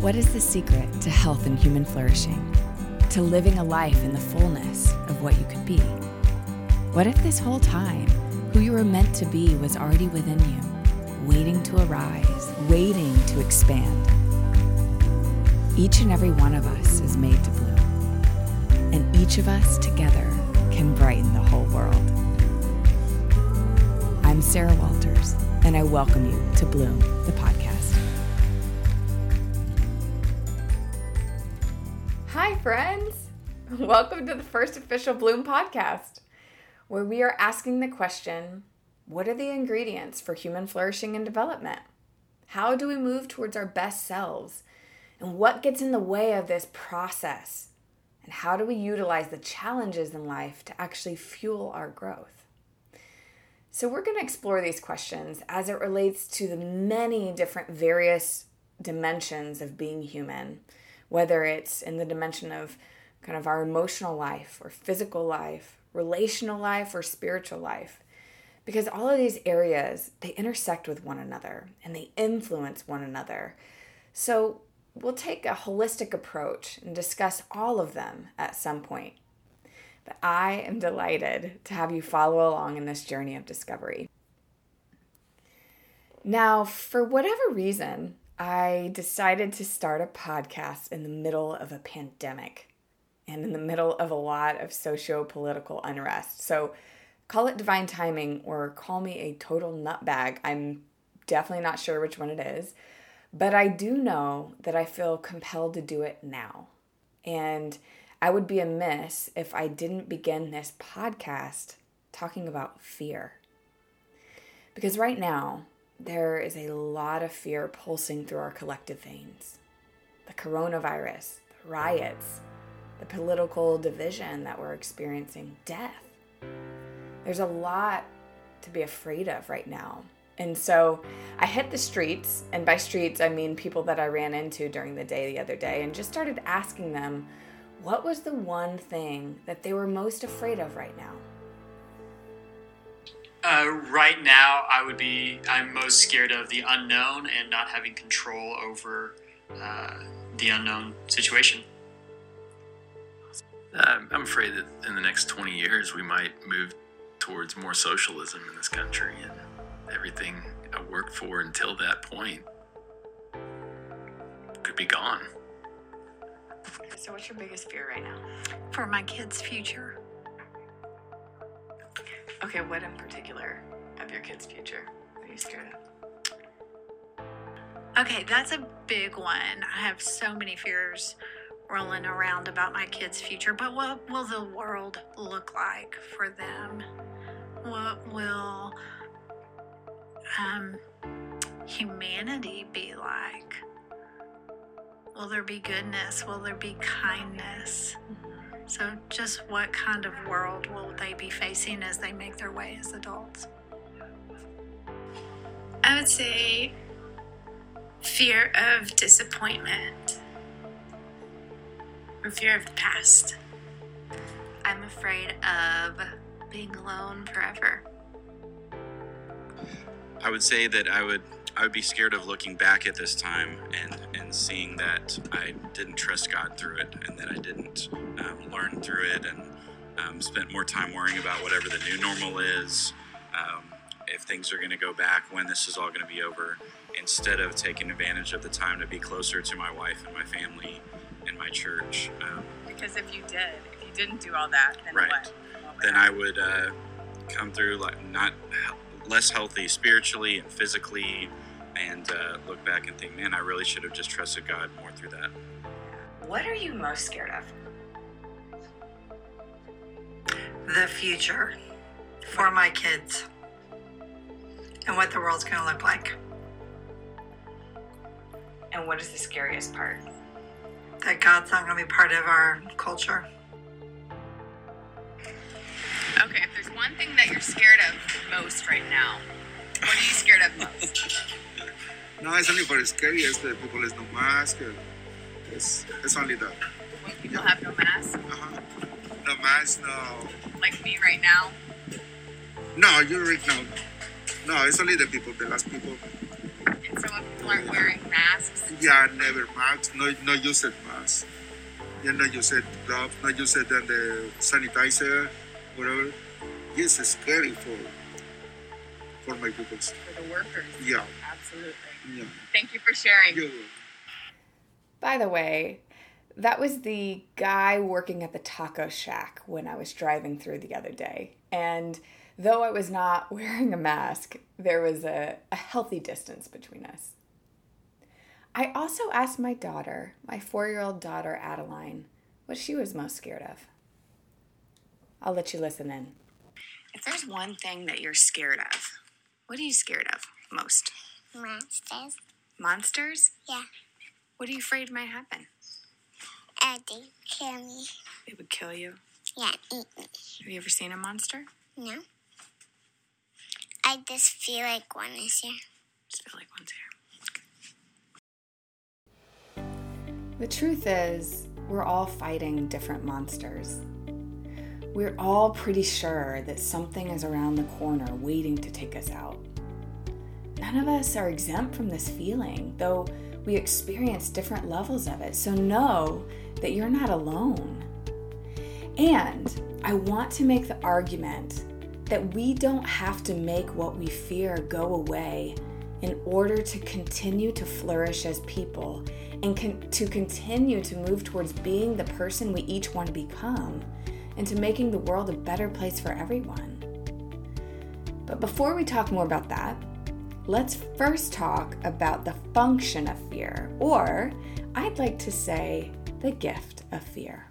What is the secret to health and human flourishing? To living a life in the fullness of what you could be? What if this whole time, who you were meant to be was already within you, waiting to arise, waiting to expand? Each and every one of us is made to bloom, and each of us together can brighten the whole world. I'm Sarah Walters, and I welcome you to Bloom, friends. Welcome to the first official Bloom podcast, where we are asking the question what are the ingredients for human flourishing and development? How do we move towards our best selves? And what gets in the way of this process? And how do we utilize the challenges in life to actually fuel our growth? So, we're going to explore these questions as it relates to the many different various dimensions of being human whether it's in the dimension of kind of our emotional life or physical life, relational life or spiritual life. Because all of these areas, they intersect with one another and they influence one another. So, we'll take a holistic approach and discuss all of them at some point. But I am delighted to have you follow along in this journey of discovery. Now, for whatever reason, I decided to start a podcast in the middle of a pandemic and in the middle of a lot of socio political unrest. So call it divine timing or call me a total nutbag. I'm definitely not sure which one it is, but I do know that I feel compelled to do it now. And I would be amiss if I didn't begin this podcast talking about fear. Because right now, there is a lot of fear pulsing through our collective veins. The coronavirus, the riots, the political division that we're experiencing, death. There's a lot to be afraid of right now. And so I hit the streets, and by streets, I mean people that I ran into during the day the other day, and just started asking them what was the one thing that they were most afraid of right now. Uh, right now, I would be. I'm most scared of the unknown and not having control over uh, the unknown situation. Uh, I'm afraid that in the next 20 years, we might move towards more socialism in this country, and everything I worked for until that point could be gone. So, what's your biggest fear right now? For my kids' future. Okay, what in particular of your kids' future are you scared of? Okay, that's a big one. I have so many fears rolling around about my kids' future, but what will the world look like for them? What will um, humanity be like? Will there be goodness? Will there be kindness? So, just what kind of world will they be facing as they make their way as adults? I would say fear of disappointment fear of the past. I'm afraid of being alone forever. I would say that I would I would be scared of looking back at this time and, and seeing that I didn't trust God through it and that I didn't um, learn through it and um, spent more time worrying about whatever the new normal is, um, if things are going to go back, when this is all going to be over, instead of taking advantage of the time to be closer to my wife and my family and my church. Um, because if you did, if you didn't do all that, then right. what? what then I would uh, come through like not less healthy spiritually and physically and uh, look back and think, man, I really should have just trusted God more through that. What are you most scared of? The future for my kids and what the world's going to look like. And what is the scariest part? That God's not going to be part of our culture. Okay, if there's one thing that you're scared of most right now, what are you scared of most? No, it's only for scary is the people is no mask. It's, it's only that. When people have no mask? Uh-huh. No mask, no. Like me right now? No, you're right now. No, it's only the people, the last people. And so people aren't wearing masks. Yeah, never mask, no, no use it mask. Yeah, no use it gloves, no use it and the sanitizer, whatever. Yes, it's scary for for my people. For the workers. Yeah. Absolutely. Yeah. Thank you for sharing. By the way, that was the guy working at the taco shack when I was driving through the other day. And though I was not wearing a mask, there was a, a healthy distance between us. I also asked my daughter, my four year old daughter Adeline, what she was most scared of. I'll let you listen in. If there's one thing that you're scared of, what are you scared of most? Monsters. Monsters? Yeah. What are you afraid might happen? Uh, they kill me. They would kill you. Yeah, eat me. Have you ever seen a monster? No. I just feel like one is here. Just feel like one's here. The truth is, we're all fighting different monsters. We're all pretty sure that something is around the corner waiting to take us out. None of us are exempt from this feeling, though we experience different levels of it. So know that you're not alone. And I want to make the argument that we don't have to make what we fear go away in order to continue to flourish as people and con- to continue to move towards being the person we each want to become and to making the world a better place for everyone. But before we talk more about that, let's first talk about the function of fear, or I'd like to say the gift of fear.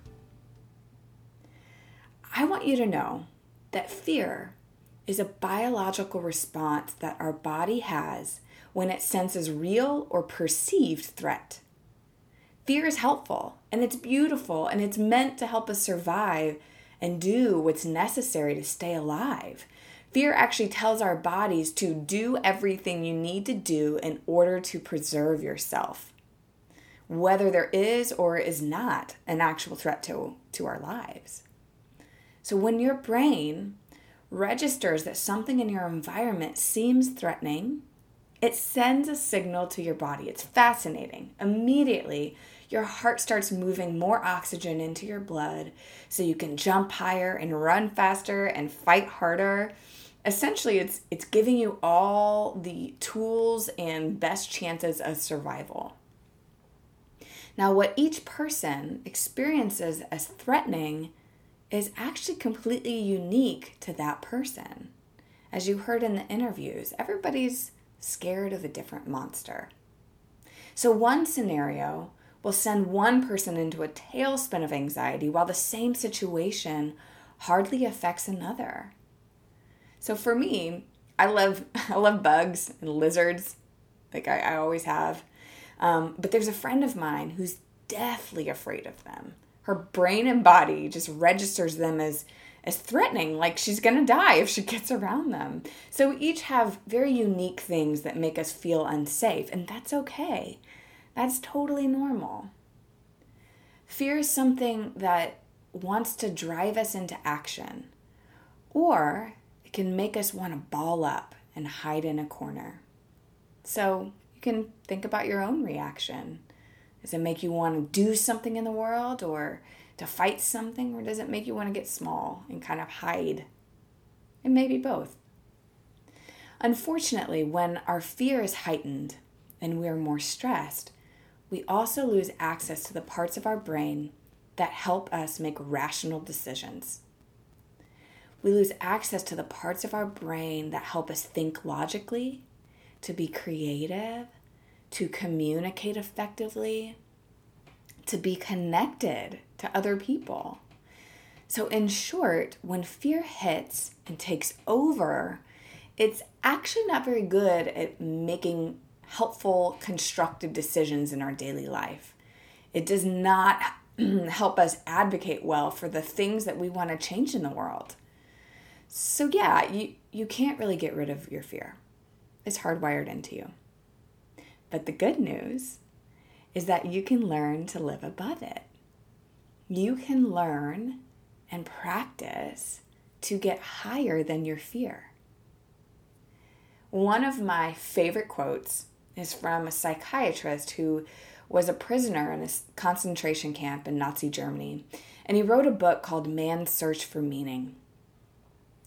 I want you to know that fear is a biological response that our body has when it senses real or perceived threat. Fear is helpful and it's beautiful and it's meant to help us survive and do what's necessary to stay alive. Fear actually tells our bodies to do everything you need to do in order to preserve yourself, whether there is or is not an actual threat to, to our lives. So when your brain registers that something in your environment seems threatening, it sends a signal to your body. It's fascinating. Immediately, your heart starts moving more oxygen into your blood so you can jump higher and run faster and fight harder. Essentially, it's it's giving you all the tools and best chances of survival. Now, what each person experiences as threatening is actually completely unique to that person. As you heard in the interviews, everybody's scared of a different monster. So, one scenario will send one person into a tailspin of anxiety while the same situation hardly affects another. So, for me, I love I love bugs and lizards, like I, I always have. Um, but there's a friend of mine who's deathly afraid of them. Her brain and body just registers them as as threatening, like she's gonna die if she gets around them. So we each have very unique things that make us feel unsafe, and that's okay. That's totally normal. Fear is something that wants to drive us into action, or it can make us want to ball up and hide in a corner. So you can think about your own reaction. Does it make you want to do something in the world or to fight something, or does it make you want to get small and kind of hide? And maybe both. Unfortunately, when our fear is heightened and we are more stressed, we also lose access to the parts of our brain that help us make rational decisions. We lose access to the parts of our brain that help us think logically, to be creative, to communicate effectively, to be connected to other people. So, in short, when fear hits and takes over, it's actually not very good at making helpful, constructive decisions in our daily life. It does not help us advocate well for the things that we want to change in the world. So, yeah, you, you can't really get rid of your fear, it's hardwired into you. But the good news is that you can learn to live above it. You can learn and practice to get higher than your fear. One of my favorite quotes is from a psychiatrist who was a prisoner in a concentration camp in Nazi Germany. And he wrote a book called Man's Search for Meaning.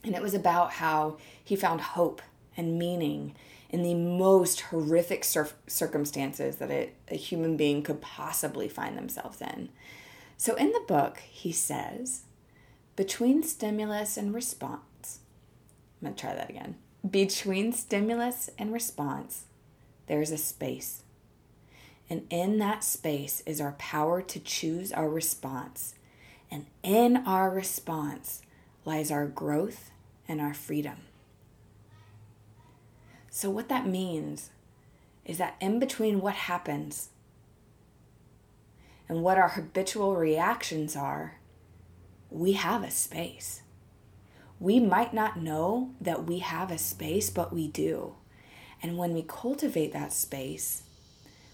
And it was about how he found hope and meaning in the most horrific cir- circumstances that a, human being could possibly find themselves in. So in the book, he says, between stimulus and response, I'm going to try that again. Between stimulus and response, there's a space. And in that space is our power to choose our response. And in our response lies our growth and our freedom. So, what that means is that in between what happens and what our habitual reactions are, we have a space. We might not know that we have a space, but we do. And when we cultivate that space,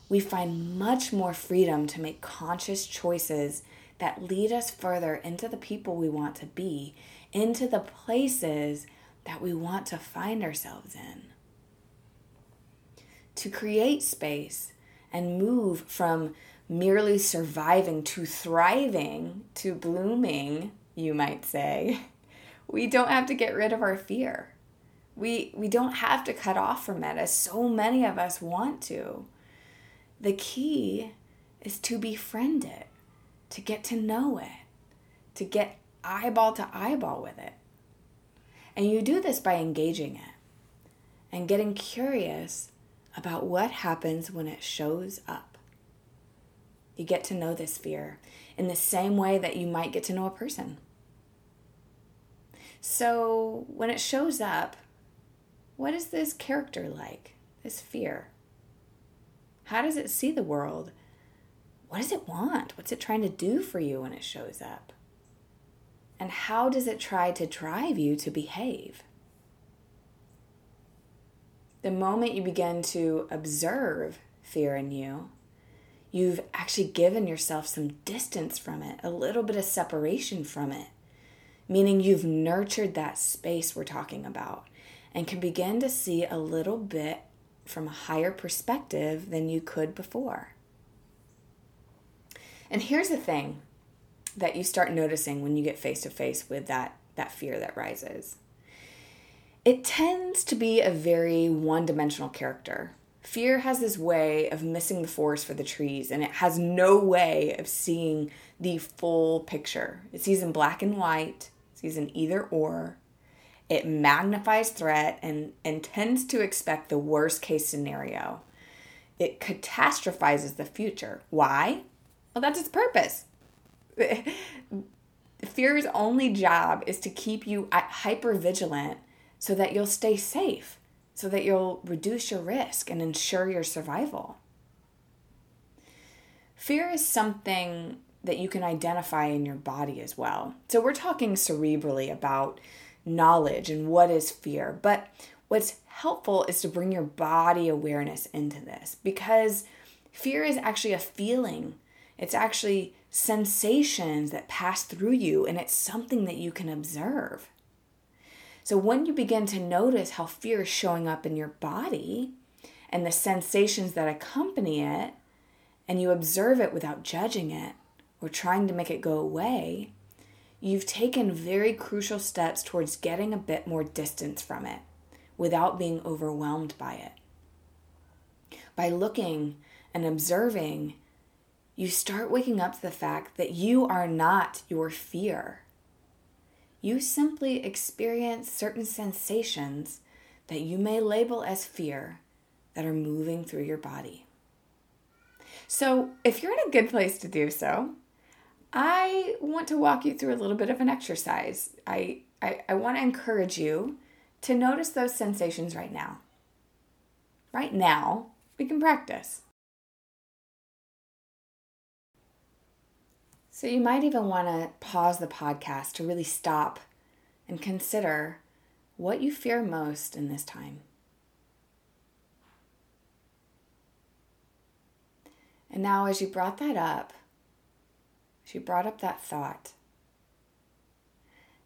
we find much more freedom to make conscious choices that lead us further into the people we want to be, into the places that we want to find ourselves in to create space and move from merely surviving to thriving to blooming, you might say, we don't have to get rid of our fear. We, we don't have to cut off from it as so many of us want to. The key is to befriend it, to get to know it, to get eyeball to eyeball with it. And you do this by engaging it and getting curious about what happens when it shows up. You get to know this fear in the same way that you might get to know a person. So, when it shows up, what is this character like? This fear? How does it see the world? What does it want? What's it trying to do for you when it shows up? And how does it try to drive you to behave? the moment you begin to observe fear in you, you've actually given yourself some distance from it, a little bit of separation from it, meaning you've nurtured that space we're talking about and can begin to see a little bit from a higher perspective than you could before. And here's the thing that you start noticing when you get face to face with that, that fear that rises it tends to be a very one dimensional character. Fear has this way of missing the forest for the trees, and it has no way of seeing the full picture. It sees in black and white, it sees in either or. It magnifies threat and, and tends to expect the worst case scenario. It catastrophizes the future. Why? Well, that's its purpose. Fear's only job is to keep you hyper vigilant so that you'll stay safe, so that you'll reduce your risk and ensure your survival. Fear is something that you can identify in your body as well. So, we're talking cerebrally about knowledge and what is fear, but what's helpful is to bring your body awareness into this because fear is actually a feeling. It's actually sensations that pass through you, and it's something that you can observe. So when you begin to notice how fear is showing up in your body and the sensations that accompany it, and you observe it without judging it or trying to make it go away, you've taken very crucial steps towards getting a bit more distance from it without being overwhelmed by it. By looking and observing, you start waking up to the fact that you are not your fear. You simply experience certain sensations that you may label as fear that are moving through your body. So, if you're in a good place to do so, I want to walk you through a little bit of an exercise. I, I, I want to encourage you to notice those sensations right now. Right now, we can practice. So you might even want to pause the podcast to really stop and consider what you fear most in this time. And now, as you brought that up, as you brought up that thought,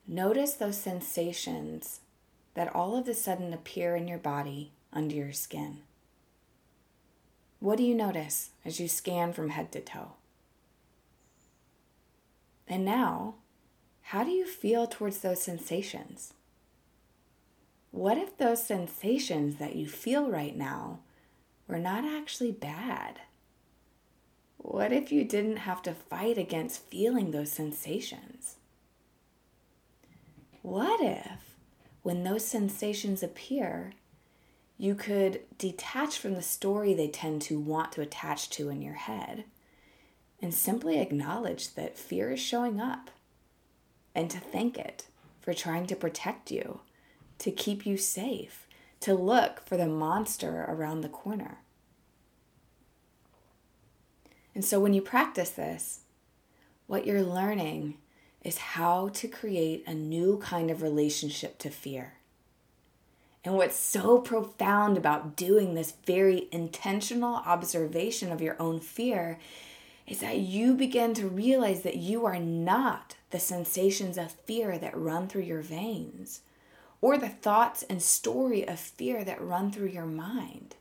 notice those sensations that all of a sudden appear in your body under your skin. What do you notice as you scan from head to toe? And now, how do you feel towards those sensations? What if those sensations that you feel right now were not actually bad? What if you didn't have to fight against feeling those sensations? What if, when those sensations appear, you could detach from the story they tend to want to attach to in your head and simply acknowledge that fear is showing up and to thank it for trying to protect you, to keep you safe, to look for the monster around the corner. And so when you practice this, what you're learning is how to create a new kind of relationship to fear. And what's so profound about doing this very intentional observation of your own fear is that you begin to realize that you are not the sensations of fear that run through your veins or the thoughts and story of fear that run through your mind.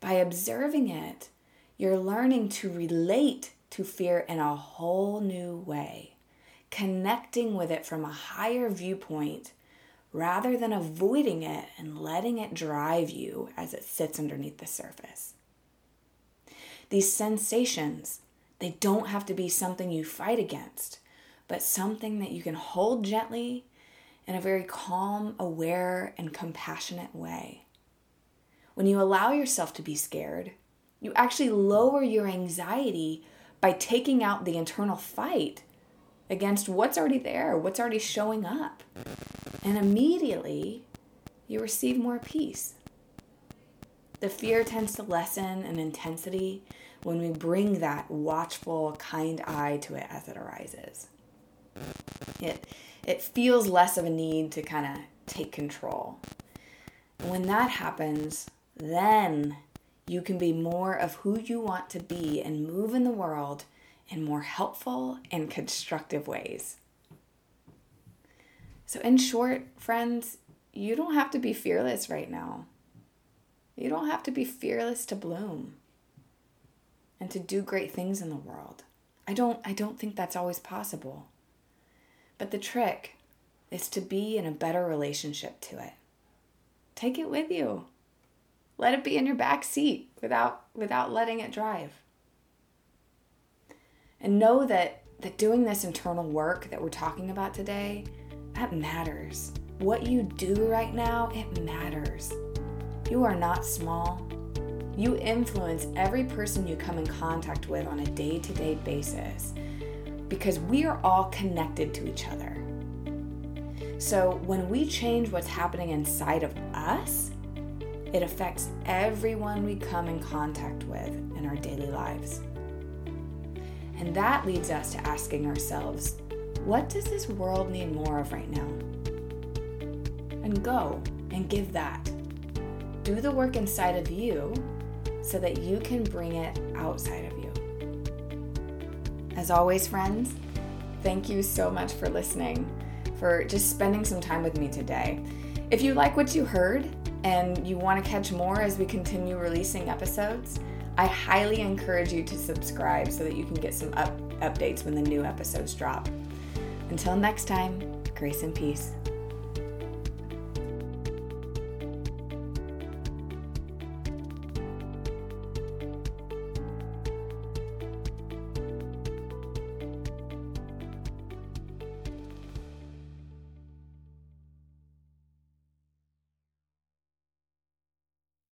By observing it, you're learning to relate to fear in a whole new way, connecting with it from a higher viewpoint rather than avoiding it and letting it drive you as it sits underneath the surface. These sensations, they don't have to be something you fight against, but something that you can hold gently in a very calm, aware, and compassionate way. When you allow yourself to be scared, you actually lower your anxiety by taking out the internal fight against what's already there, what's already showing up. And immediately you receive more peace. The fear tends to lessen in intensity when we bring that watchful, kind eye to it as it arises. It, it feels less of a need to kind of take control. when that happens, then you can be more of who you want to be and move in the world in more helpful and constructive ways. So, in short, friends, you don't have to be fearless right now. You don't have to be fearless to bloom and to do great things in the world. I don't I don't think that's always possible. But the trick is to be in a better relationship to it. Take it with you. Let it be in your back seat without without letting it drive. And know that that doing this internal work that we're talking about today, that matters. What you do right now, it matters. You are not small. You influence every person you come in contact with on a day to day basis because we are all connected to each other. So when we change what's happening inside of us, it affects everyone we come in contact with in our daily lives. And that leads us to asking ourselves, what does this world need more of right now? And go and give that. Do the work inside of you so that you can bring it outside of you. As always, friends, thank you so much for listening, for just spending some time with me today. If you like what you heard and you want to catch more as we continue releasing episodes, I highly encourage you to subscribe so that you can get some up- updates when the new episodes drop. Until next time, grace and peace.